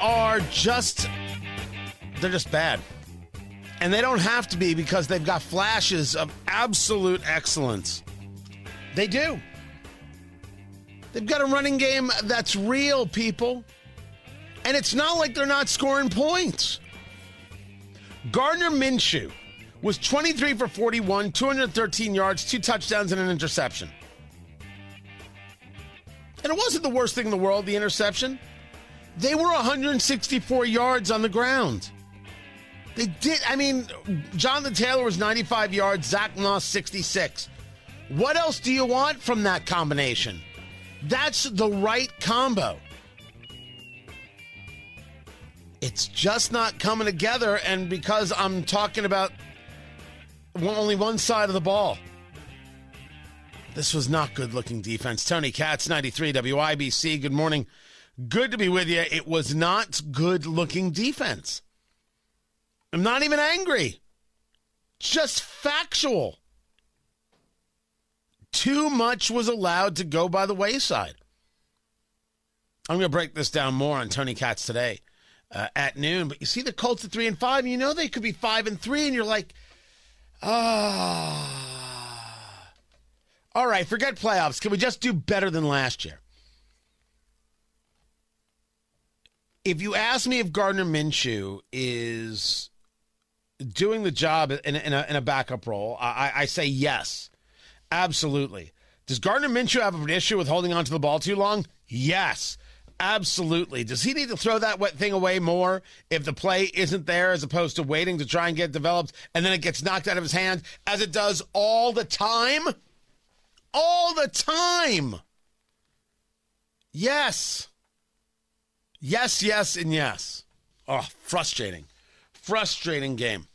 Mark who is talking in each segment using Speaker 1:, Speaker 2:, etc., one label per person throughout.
Speaker 1: Are just they're just bad. And they don't have to be because they've got flashes of absolute excellence. They do. They've got a running game that's real, people. And it's not like they're not scoring points. Gardner Minshew was 23 for 41, 213 yards, two touchdowns, and an interception. And it wasn't the worst thing in the world, the interception. They were 164 yards on the ground. They did. I mean, Jonathan Taylor was 95 yards, Zach Moss 66. What else do you want from that combination? That's the right combo. It's just not coming together, and because I'm talking about only one side of the ball. This was not good looking defense. Tony Katz, 93 WIBC. Good morning. Good to be with you. It was not good looking defense. I'm not even angry. Just factual. Too much was allowed to go by the wayside. I'm going to break this down more on Tony Katz today uh, at noon. But you see the Colts at three and five, and you know they could be five and three, and you're like, ah. All right, forget playoffs. Can we just do better than last year? If you ask me if Gardner Minshew is doing the job in, in, a, in a, backup role, I, I, say yes, absolutely. Does Gardner Minshew have an issue with holding onto the ball too long? Yes, absolutely. Does he need to throw that thing away more if the play isn't there, as opposed to waiting to try and get developed and then it gets knocked out of his hand, as it does all the time? All the time. Yes. Yes, yes, and yes. Oh, frustrating. Frustrating game.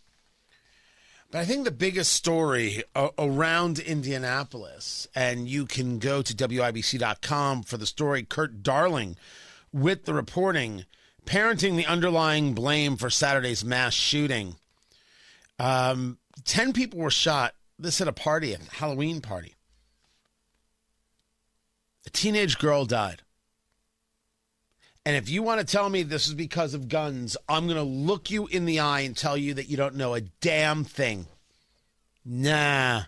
Speaker 1: But I think the biggest story uh, around Indianapolis, and you can go to WIBC.com for the story, Kurt Darling with the reporting, parenting the underlying blame for Saturday's mass shooting. Um, 10 people were shot. This at a party, a Halloween party. A teenage girl died. And if you want to tell me this is because of guns, I'm going to look you in the eye and tell you that you don't know a damn thing. Nah.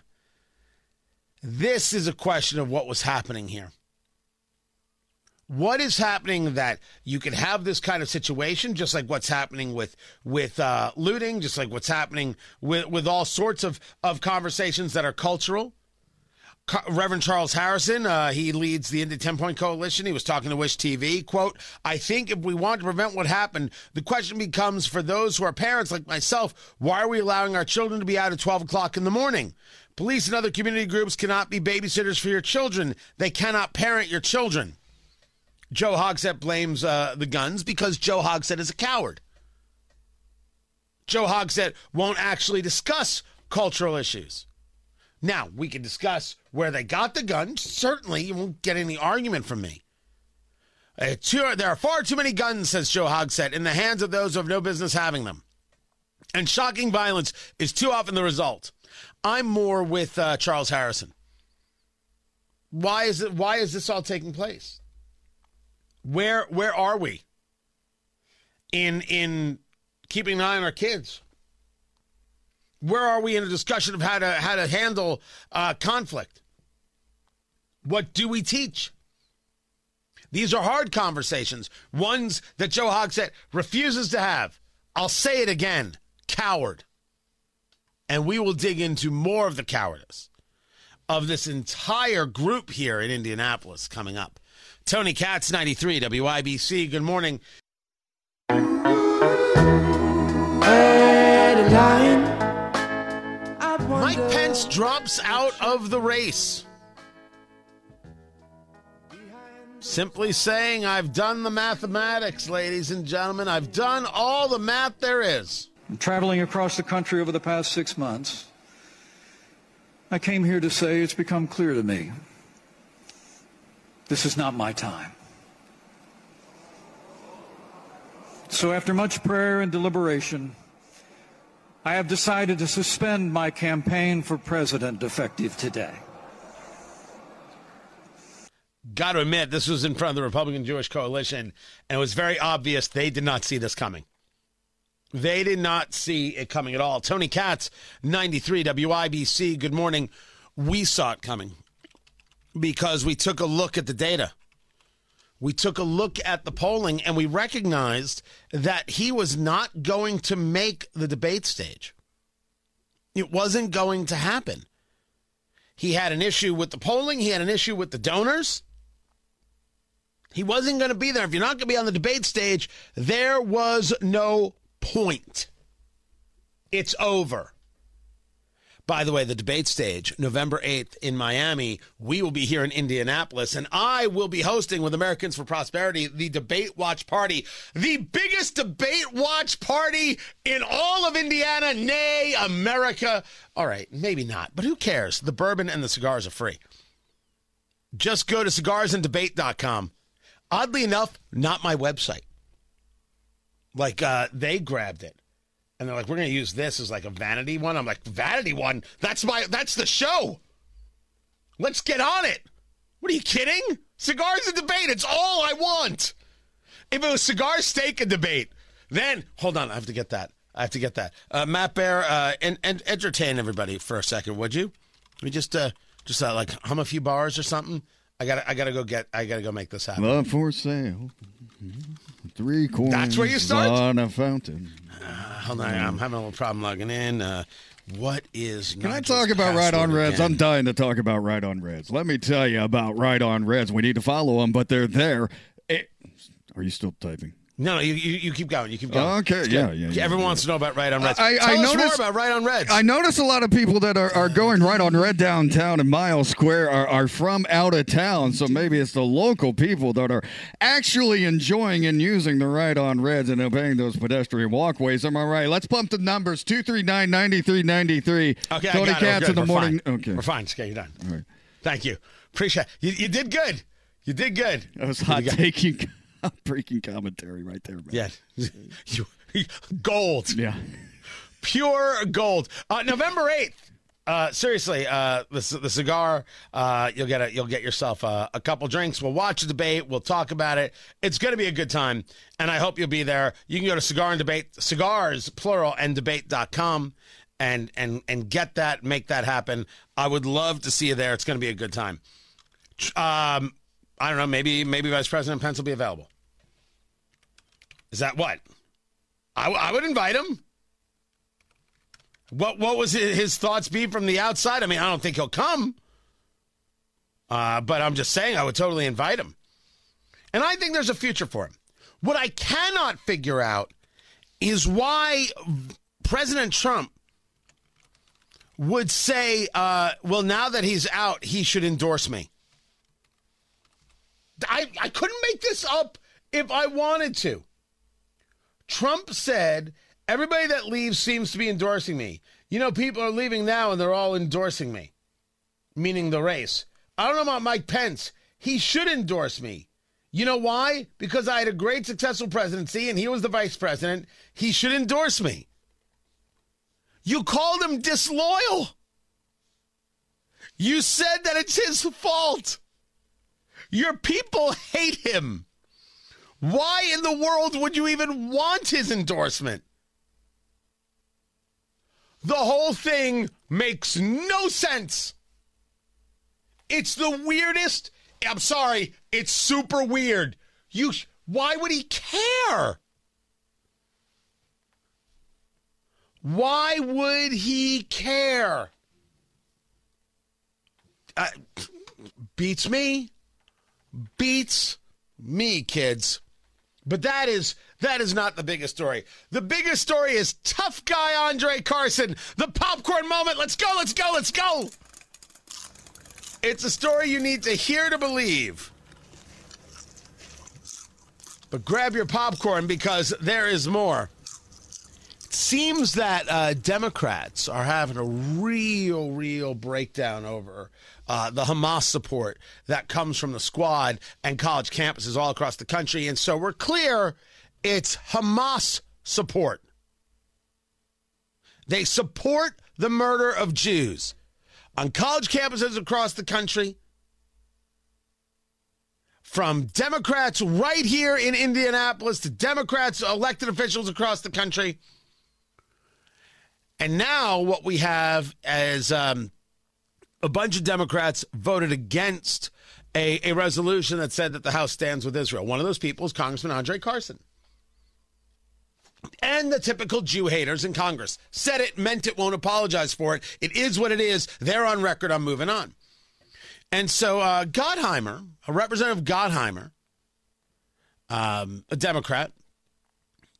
Speaker 1: This is a question of what was happening here. What is happening that you can have this kind of situation, just like what's happening with with uh, looting, just like what's happening with with all sorts of of conversations that are cultural? Reverend Charles Harrison, uh, he leads the Indy 10 Point Coalition. He was talking to Wish TV. Quote, I think if we want to prevent what happened, the question becomes for those who are parents like myself, why are we allowing our children to be out at 12 o'clock in the morning? Police and other community groups cannot be babysitters for your children. They cannot parent your children. Joe Hogsett blames uh, the guns because Joe Hogsett is a coward. Joe Hogsett won't actually discuss cultural issues. Now, we can discuss where they got the guns. Certainly, you won't get any argument from me. Uh, too, there are far too many guns, says Joe Hogsett, in the hands of those who have no business having them. And shocking violence is too often the result. I'm more with uh, Charles Harrison. Why is it? Why is this all taking place? Where where are we in in keeping an eye on our kids? Where are we in a discussion of how to how to handle uh, conflict? What do we teach? These are hard conversations, ones that Joe Hogsett refuses to have. I'll say it again coward. And we will dig into more of the cowardice of this entire group here in Indianapolis coming up. Tony Katz, 93 WIBC. Good morning. Pence drops out of the race. Simply saying, I've done the mathematics, ladies and gentlemen. I've done all the math there is.
Speaker 2: Traveling across the country over the past six months, I came here to say it's become clear to me this is not my time. So, after much prayer and deliberation, I have decided to suspend my campaign for president effective today.
Speaker 1: Got to admit, this was in front of the Republican Jewish Coalition, and it was very obvious they did not see this coming. They did not see it coming at all. Tony Katz, 93 WIBC, good morning. We saw it coming because we took a look at the data. We took a look at the polling and we recognized that he was not going to make the debate stage. It wasn't going to happen. He had an issue with the polling, he had an issue with the donors. He wasn't going to be there. If you're not going to be on the debate stage, there was no point. It's over. By the way, the debate stage, November 8th in Miami. We will be here in Indianapolis, and I will be hosting with Americans for Prosperity the Debate Watch Party, the biggest debate watch party in all of Indiana, nay, America. All right, maybe not, but who cares? The bourbon and the cigars are free. Just go to cigarsanddebate.com. Oddly enough, not my website. Like uh, they grabbed it and they're like, we're going to use this as like a vanity one. I'm like, vanity one? That's my, that's the show. Let's get on it. What are you kidding? Cigars and debate. It's all I want. If it was cigar, steak, and debate, then hold on. I have to get that. I have to get that. Uh, Matt Bear, uh, and, and entertain everybody for a second, would you? We just, uh, just uh, like hum a few bars or something. I gotta, I gotta go get, I gotta go make this happen.
Speaker 3: Love for sale. Three coins.
Speaker 1: That's where you start?
Speaker 3: on a fountain.
Speaker 1: Uh, hold on, I'm mm. having a little problem logging in. Uh, what is?
Speaker 3: Can I talk about Right on Reds? I'm dying to talk about Right on Reds. Let me tell you about Right on Reds. We need to follow them, but they're there. It, are you still typing?
Speaker 1: No, no, you, you, you keep going. You keep going.
Speaker 3: Okay, yeah, yeah, yeah,
Speaker 1: Everyone
Speaker 3: yeah.
Speaker 1: wants to know about Right on Reds.
Speaker 3: I-
Speaker 1: Tell
Speaker 3: I
Speaker 1: us more
Speaker 3: noticed-
Speaker 1: about Right on Reds.
Speaker 3: I notice a lot of people that are, are going right on Red downtown and Miles Square are, are from out of town. So maybe it's the local people that are actually enjoying and using the right on Reds and obeying those pedestrian walkways. Am I right? Let's pump the numbers 239 9393.
Speaker 1: Okay,
Speaker 3: Tony
Speaker 1: I got it.
Speaker 3: Katz in the
Speaker 1: We're
Speaker 3: morning.
Speaker 1: Fine.
Speaker 3: Okay.
Speaker 1: we're fine. Okay, you're done.
Speaker 3: All right.
Speaker 1: Thank you. Appreciate. You, you did good. You did good.
Speaker 3: That was hot taking, breaking commentary right there. Man.
Speaker 1: Yeah. You- gold.
Speaker 3: Yeah.
Speaker 1: Pure gold. Uh, November eighth. Uh, seriously, uh, the, the cigar. Uh, you'll get a, you'll get yourself a, a couple drinks. We'll watch the debate. We'll talk about it. It's going to be a good time, and I hope you'll be there. You can go to cigar and debate cigars plural and debate.com and and and get that, make that happen. I would love to see you there. It's going to be a good time. Um, I don't know. Maybe maybe Vice President Pence will be available. Is that what? I, I would invite him. What what was his, his thoughts be from the outside? I mean, I don't think he'll come. Uh, but I'm just saying I would totally invite him. And I think there's a future for him. What I cannot figure out is why President Trump would say, uh, well, now that he's out, he should endorse me. I, I couldn't make this up if I wanted to. Trump said, everybody that leaves seems to be endorsing me. You know, people are leaving now and they're all endorsing me, meaning the race. I don't know about Mike Pence. He should endorse me. You know why? Because I had a great successful presidency and he was the vice president. He should endorse me. You called him disloyal. You said that it's his fault. Your people hate him. Why in the world would you even want his endorsement? The whole thing makes no sense. It's the weirdest. I'm sorry, it's super weird. You why would he care? Why would he care? Uh, beats me. Beats me, kids. But that is that is not the biggest story. The biggest story is tough guy Andre Carson. The popcorn moment. Let's go, let's go, let's go. It's a story you need to hear to believe. But grab your popcorn because there is more. It seems that uh, Democrats are having a real, real breakdown over uh, the Hamas support that comes from the squad and college campuses all across the country. And so we're clear it's Hamas support. They support the murder of Jews on college campuses across the country from Democrats right here in Indianapolis to Democrats, elected officials across the country. And now what we have is um, a bunch of Democrats voted against a, a resolution that said that the House stands with Israel. One of those people is Congressman Andre Carson. And the typical Jew haters in Congress said it, meant it, won't apologize for it. It is what it is. They're on record. I'm moving on. And so uh, Gottheimer, a representative Gottheimer, um, a Democrat,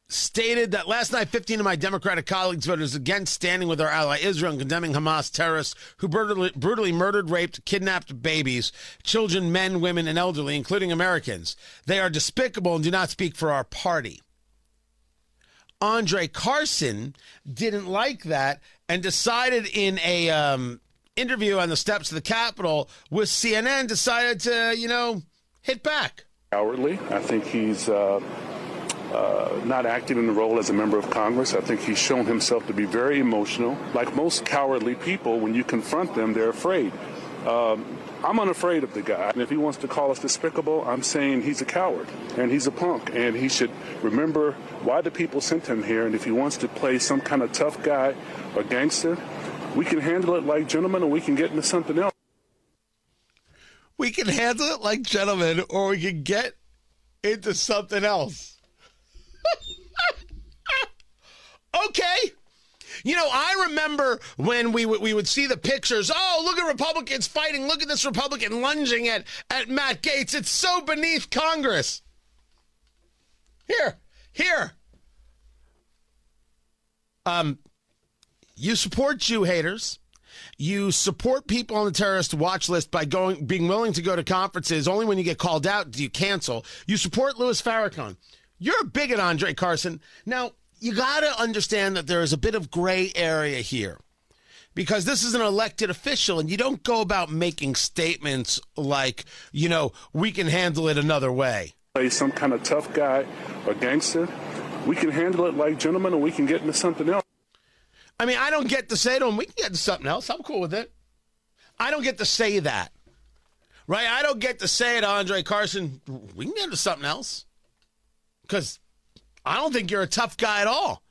Speaker 1: stated that last night 15 of my Democratic colleagues voted against standing with our ally Israel and condemning Hamas terrorists who brutally, brutally murdered, raped, kidnapped babies, children, men, women, and elderly, including Americans. They are despicable and do not speak for our party. Andre Carson didn't like that and decided in a um, interview on the steps of the Capitol with CNN, decided to, you know, hit back.
Speaker 4: Cowardly. I think he's uh, uh, not acting in the role as a member of Congress. I think he's shown himself to be very emotional. Like most cowardly people, when you confront them, they're afraid. Um, I'm unafraid of the guy. And if he wants to call us despicable, I'm saying he's a coward and he's a punk and he should remember why the people sent him here. And if he wants to play some kind of tough guy or gangster, we can handle it like gentlemen or we can get into something else.
Speaker 1: We can handle it like gentlemen or we can get into something else. Okay. You know, I remember when we w- we would see the pictures. Oh, look at Republicans fighting. Look at this Republican lunging at at Matt Gaetz. It's so beneath Congress. Here, here. Um, you support Jew haters. You support people on the terrorist watch list by going, being willing to go to conferences. Only when you get called out do you cancel. You support Louis Farrakhan. You're a bigot, Andre Carson. Now, you got to understand that there is a bit of gray area here because this is an elected official and you don't go about making statements like, you know, we can handle it another way.
Speaker 4: Play some kind of tough guy or gangster. We can handle it like gentlemen or we can get into something else.
Speaker 1: I mean, I don't get to say to him, we can get into something else. I'm cool with it. I don't get to say that. Right? I don't get to say to Andre Carson, we can get into something else. Because I don't think you're a tough guy at all.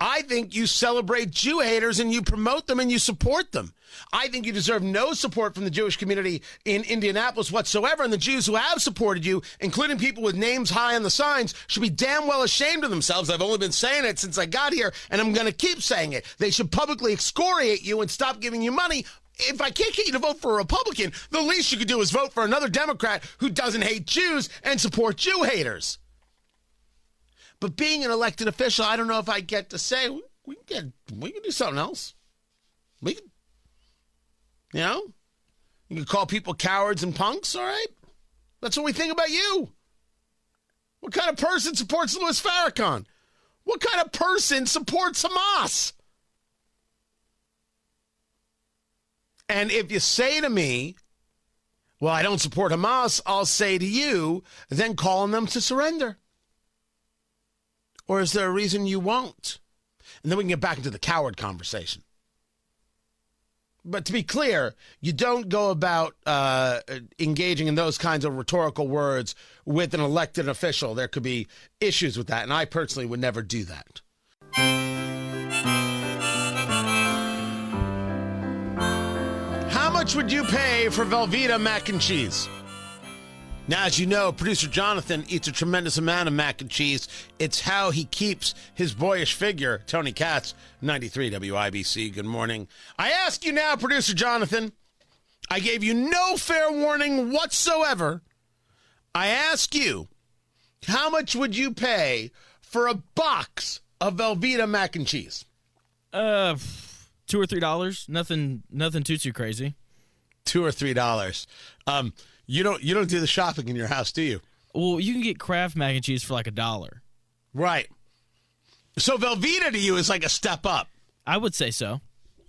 Speaker 1: I think you celebrate Jew haters and you promote them and you support them. I think you deserve no support from the Jewish community in Indianapolis whatsoever. And the Jews who have supported you, including people with names high on the signs, should be damn well ashamed of themselves. I've only been saying it since I got here, and I'm going to keep saying it. They should publicly excoriate you and stop giving you money. If I can't get you to vote for a Republican, the least you could do is vote for another Democrat who doesn't hate Jews and support Jew haters. But being an elected official, I don't know if I get to say we can get we can do something else. We can, you know, you can call people cowards and punks. All right, that's what we think about you. What kind of person supports Louis Farrakhan? What kind of person supports Hamas? And if you say to me, well, I don't support Hamas, I'll say to you, then call on them to surrender. Or is there a reason you won't? And then we can get back into the coward conversation. But to be clear, you don't go about uh, engaging in those kinds of rhetorical words with an elected official. There could be issues with that, and I personally would never do that. How much would you pay for Velveeta mac and cheese? Now, as you know, producer Jonathan eats a tremendous amount of mac and cheese. It's how he keeps his boyish figure. Tony Katz, 93 WIBC. Good morning. I ask you now, producer Jonathan. I gave you no fair warning whatsoever. I ask you How much would you pay for a box of Velveeta mac and cheese?
Speaker 5: Uh, two or three dollars. Nothing, nothing too too crazy.
Speaker 1: Two or three dollars. Um, you don't you don't do the shopping in your house, do you?
Speaker 5: Well, you can get Kraft mac and cheese for like a dollar.
Speaker 1: Right. So Velveeta to you is like a step up.
Speaker 5: I would say so.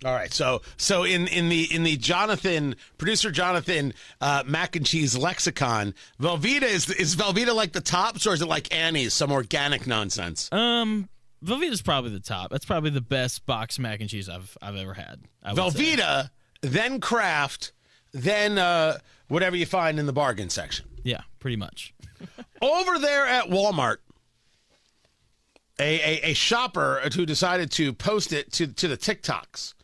Speaker 1: All right, so so in in the in the Jonathan producer Jonathan uh, mac and cheese lexicon, Velveeta is is Velveeta like the tops or is it like Annie's some organic nonsense?
Speaker 5: Um, Velveeta's probably the top. That's probably the best box mac and cheese I've I've ever had. I would say.
Speaker 1: Velveeta, then Kraft, then uh, whatever you find in the bargain section.
Speaker 5: Yeah, pretty much.
Speaker 1: Over there at Walmart, a, a, a shopper who decided to post it to, to the TikToks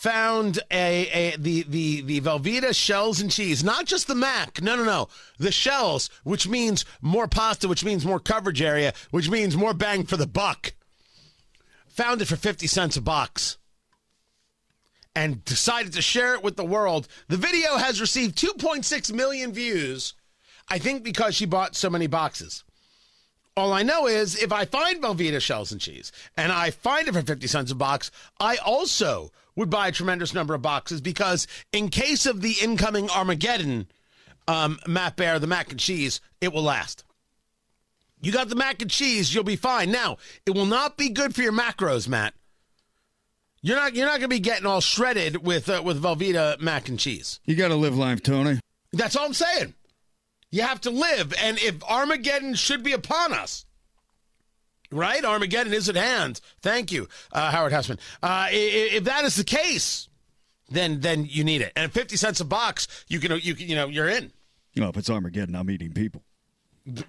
Speaker 1: found a, a the, the, the Velveeta shells and cheese, not just the mac. No, no, no. The shells, which means more pasta, which means more coverage area, which means more bang for the buck. Found it for 50 cents a box and decided to share it with the world. The video has received 2.6 million views, I think because she bought so many boxes. All I know is if I find Velveeta shells and cheese and I find it for 50 cents a box, I also would buy a tremendous number of boxes because in case of the incoming Armageddon, um, Matt Bear, the mac and cheese, it will last. You got the mac and cheese, you'll be fine. Now, it will not be good for your macros, Matt. You're not you're not going to be getting all shredded with uh, with Velveeta mac and cheese.
Speaker 3: You got to live life, Tony.
Speaker 1: That's all I'm saying. You have to live, and if Armageddon should be upon us, right? Armageddon is at hand. Thank you, uh, Howard Hesseman. Uh, if, if that is the case, then then you need it. And at fifty cents a box, you can you can, you know you're in.
Speaker 3: You know, if it's Armageddon, I'm eating people.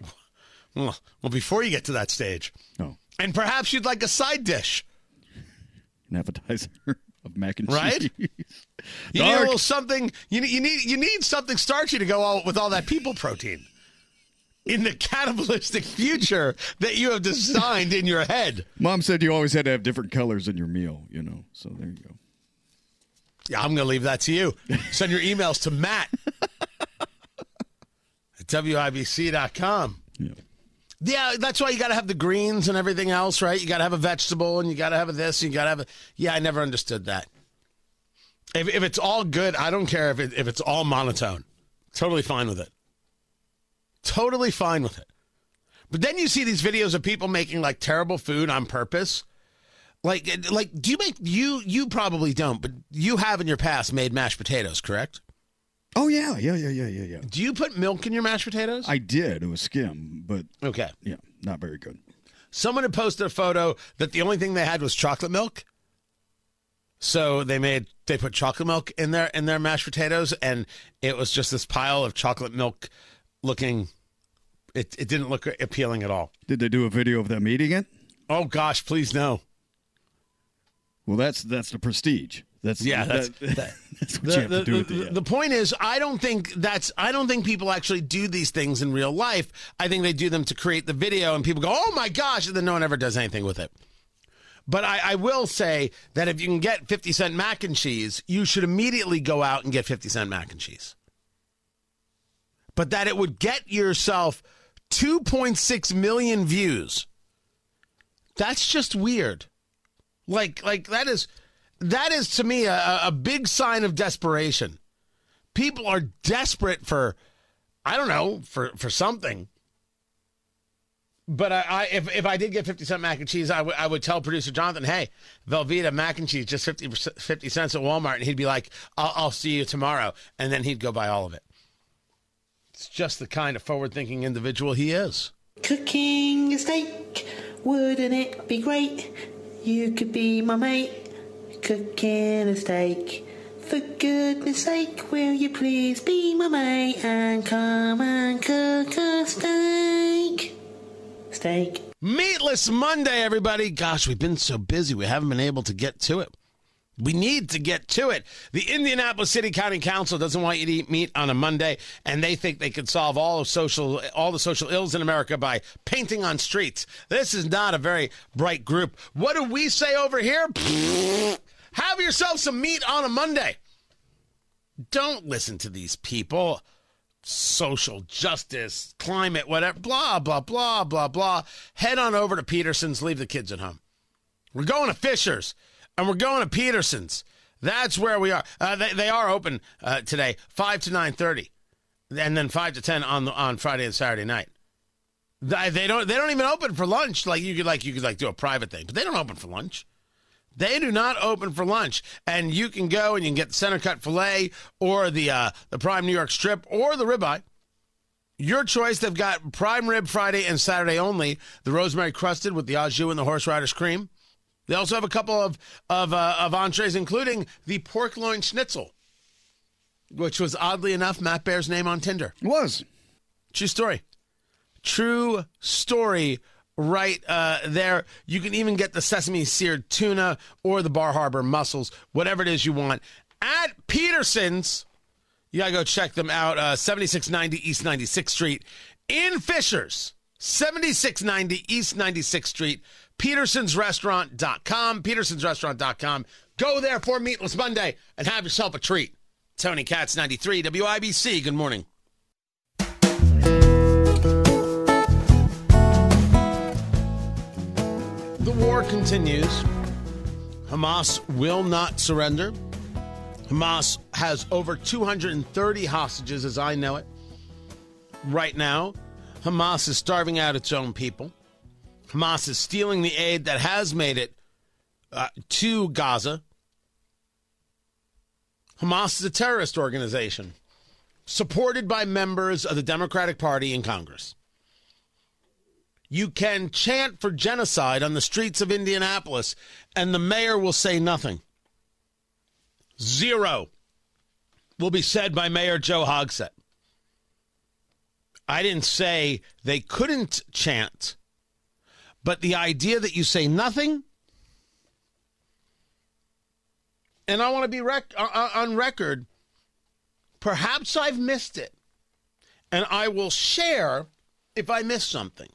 Speaker 1: Well, well, before you get to that stage,
Speaker 3: Oh,
Speaker 1: and perhaps you'd like a side dish,
Speaker 3: an appetizer of mac and
Speaker 1: Right?
Speaker 3: cheese. Right?
Speaker 1: You need a little something. You need, you need you need something starchy to go all, with all that people protein. In the cannibalistic future that you have designed in your head.
Speaker 3: Mom said you always had to have different colors in your meal, you know. So there you go.
Speaker 1: Yeah, I'm going to leave that to you. Send your emails to Matt at WIBC.com.
Speaker 3: Yeah.
Speaker 1: Yeah, that's why you got to have the greens and everything else, right? You got to have a vegetable and you got to have a this and you got to have a. Yeah, I never understood that. If, if it's all good, I don't care if, it, if it's all monotone. Totally fine with it. Totally fine with it. But then you see these videos of people making like terrible food on purpose. Like, like, do you make you? You probably don't, but you have in your past made mashed potatoes, correct?
Speaker 3: Oh yeah, yeah, yeah, yeah, yeah, yeah.
Speaker 1: Do you put milk in your mashed potatoes?
Speaker 3: I did. It was skim, but
Speaker 1: okay.
Speaker 3: yeah, not very good.
Speaker 1: Someone had posted a photo that the only thing they had was chocolate milk. So they made they put chocolate milk in their in their mashed potatoes, and it was just this pile of chocolate milk looking. It it didn't look appealing at all.
Speaker 3: Did they do a video of them eating it?
Speaker 1: Oh gosh, please no.
Speaker 3: Well, that's that's the prestige. That's
Speaker 1: Yeah, that's-
Speaker 3: that- that's what
Speaker 1: The,
Speaker 3: you have
Speaker 1: the,
Speaker 3: to do
Speaker 1: the-
Speaker 3: the
Speaker 1: the point is, I don't think that's. I don't think people actually do these things in real life. I think they do them to create the video, and people go, "Oh my gosh!" and then no one ever does anything with it. But I, I will say that if you can get fifty cent mac and cheese, you should immediately go out and get fifty cent mac and cheese. But that it would get yourself two point six million views. That's just weird. Like like that is that is to me a, a big sign of desperation. People are desperate for I don't know, for for something. But I, I if if I did get 50 cent mac and cheese, I would I would tell producer Jonathan, "Hey, Velveeta mac and cheese just 50 50 cents at Walmart." And he'd be like, "I'll, I'll see you tomorrow." And then he'd go buy all of it. It's just the kind of forward-thinking individual he is.
Speaker 6: Cooking a steak, wouldn't it be great? You could be my mate, cooking a steak. For goodness sake, will you please be my mate and come and cook a steak? Steak.
Speaker 1: Meatless Monday, everybody. Gosh, we've been so busy, we haven't been able to get to it. We need to get to it. The Indianapolis City County Council doesn't want you to eat meat on a Monday, and they think they could solve all of social all the social ills in America by painting on streets. This is not a very bright group. What do we say over here? Have yourself some meat on a Monday. Don't listen to these people. social justice, climate, whatever, blah, blah, blah, blah, blah. Head on over to Peterson's, leave the kids at home. We're going to Fishers and we're going to Peterson's. That's where we are. Uh, they, they are open uh, today, 5 to 9.30 and then 5 to 10 on the, on Friday and Saturday night. They, they don't they don't even open for lunch like you could like you could like do a private thing, but they don't open for lunch. They do not open for lunch, and you can go and you can get the center cut fillet or the uh, the prime New York strip or the ribeye. Your choice. They've got prime rib Friday and Saturday only. The rosemary crusted with the au jus and the horseradish cream. They also have a couple of of, uh, of entrees, including the pork loin schnitzel, which was oddly enough Matt Bear's name on Tinder.
Speaker 3: It was.
Speaker 1: True story. True story right uh, there. You can even get the sesame seared tuna or the Bar Harbor mussels, whatever it is you want. At Peterson's, you got to go check them out. Uh, 7690 East 96th Street in Fishers. 7690 East 96th Street. Peterson'sRestaurant.com. Peterson'sRestaurant.com. Go there for Meatless Monday and have yourself a treat. Tony Katz, 93 WIBC. Good morning. The war continues. Hamas will not surrender. Hamas has over 230 hostages, as I know it. Right now, Hamas is starving out its own people. Hamas is stealing the aid that has made it uh, to Gaza. Hamas is a terrorist organization supported by members of the Democratic Party in Congress. You can chant for genocide on the streets of Indianapolis, and the mayor will say nothing. Zero will be said by Mayor Joe Hogsett. I didn't say they couldn't chant, but the idea that you say nothing, and I want to be rec- uh, on record, perhaps I've missed it, and I will share if I miss something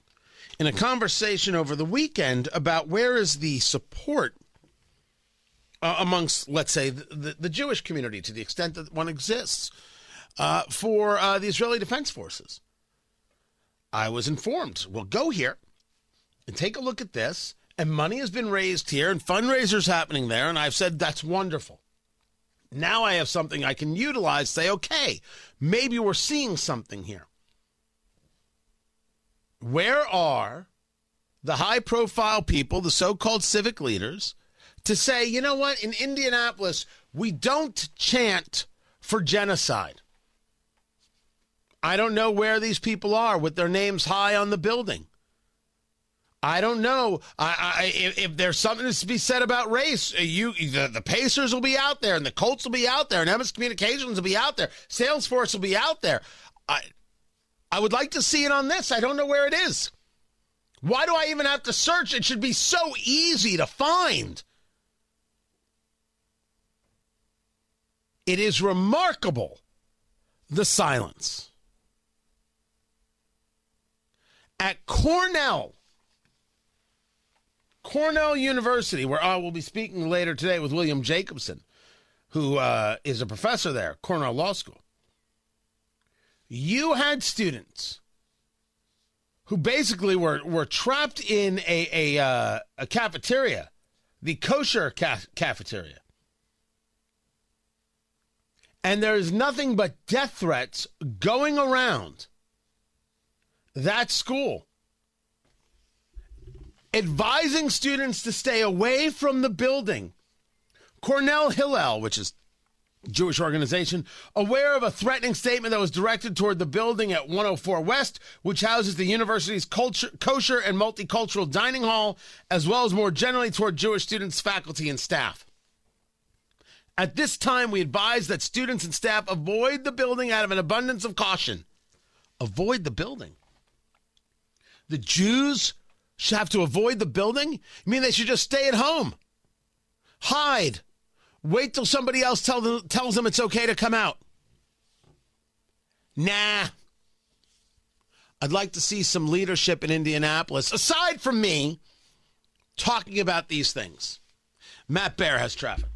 Speaker 1: in a conversation over the weekend about where is the support uh, amongst, let's say, the, the, the, Jewish community to the extent that one exists uh, for uh, the Israeli Defense Forces. I was informed, well, go here and take a look at this. And money has been raised here and fundraisers happening there. And I've said that's wonderful. Now I have something I can utilize, say, okay, maybe we're seeing something here. Where are the high profile people, the so called civic leaders, to say, you know what, in Indianapolis, we don't chant for genocide? I don't know where these people are with their names high on the building. I don't know I, I, if, if, there's something to be said about race. Uh, you, the, the, Pacers will be out there, and the Colts will be out there, and Emmis Communications will be out there. Salesforce will be out there. I, I would like to see it on this. I don't know where it is. Why do I even have to search? It should be so easy to find. It is remarkable the silence. At Cornell, Cornell University, where I will be speaking later today with William Jacobson, who uh, is a professor there, Cornell Law School you had students who basically were, were trapped in a, a, uh, a cafeteria, the kosher ca- cafeteria. And there's nothing but death threats going around that school, advising students to stay away from the building. Cornell Hillel, which is Jewish organization, aware of a threatening statement that was directed toward the building at 104 West, which houses the university's culture, kosher and multicultural dining hall, as well as more generally toward Jewish students, faculty, and staff. At this time, we advise that students and staff avoid the building out of an abundance of caution. Avoid the building. The Jews should have to avoid the building? You mean they should just stay at home? Hide Wait till somebody else tell them, tells them it's okay to come out. Nah. I'd like to see some leadership in Indianapolis, aside from me, talking about these things. Matt Bear has traffic.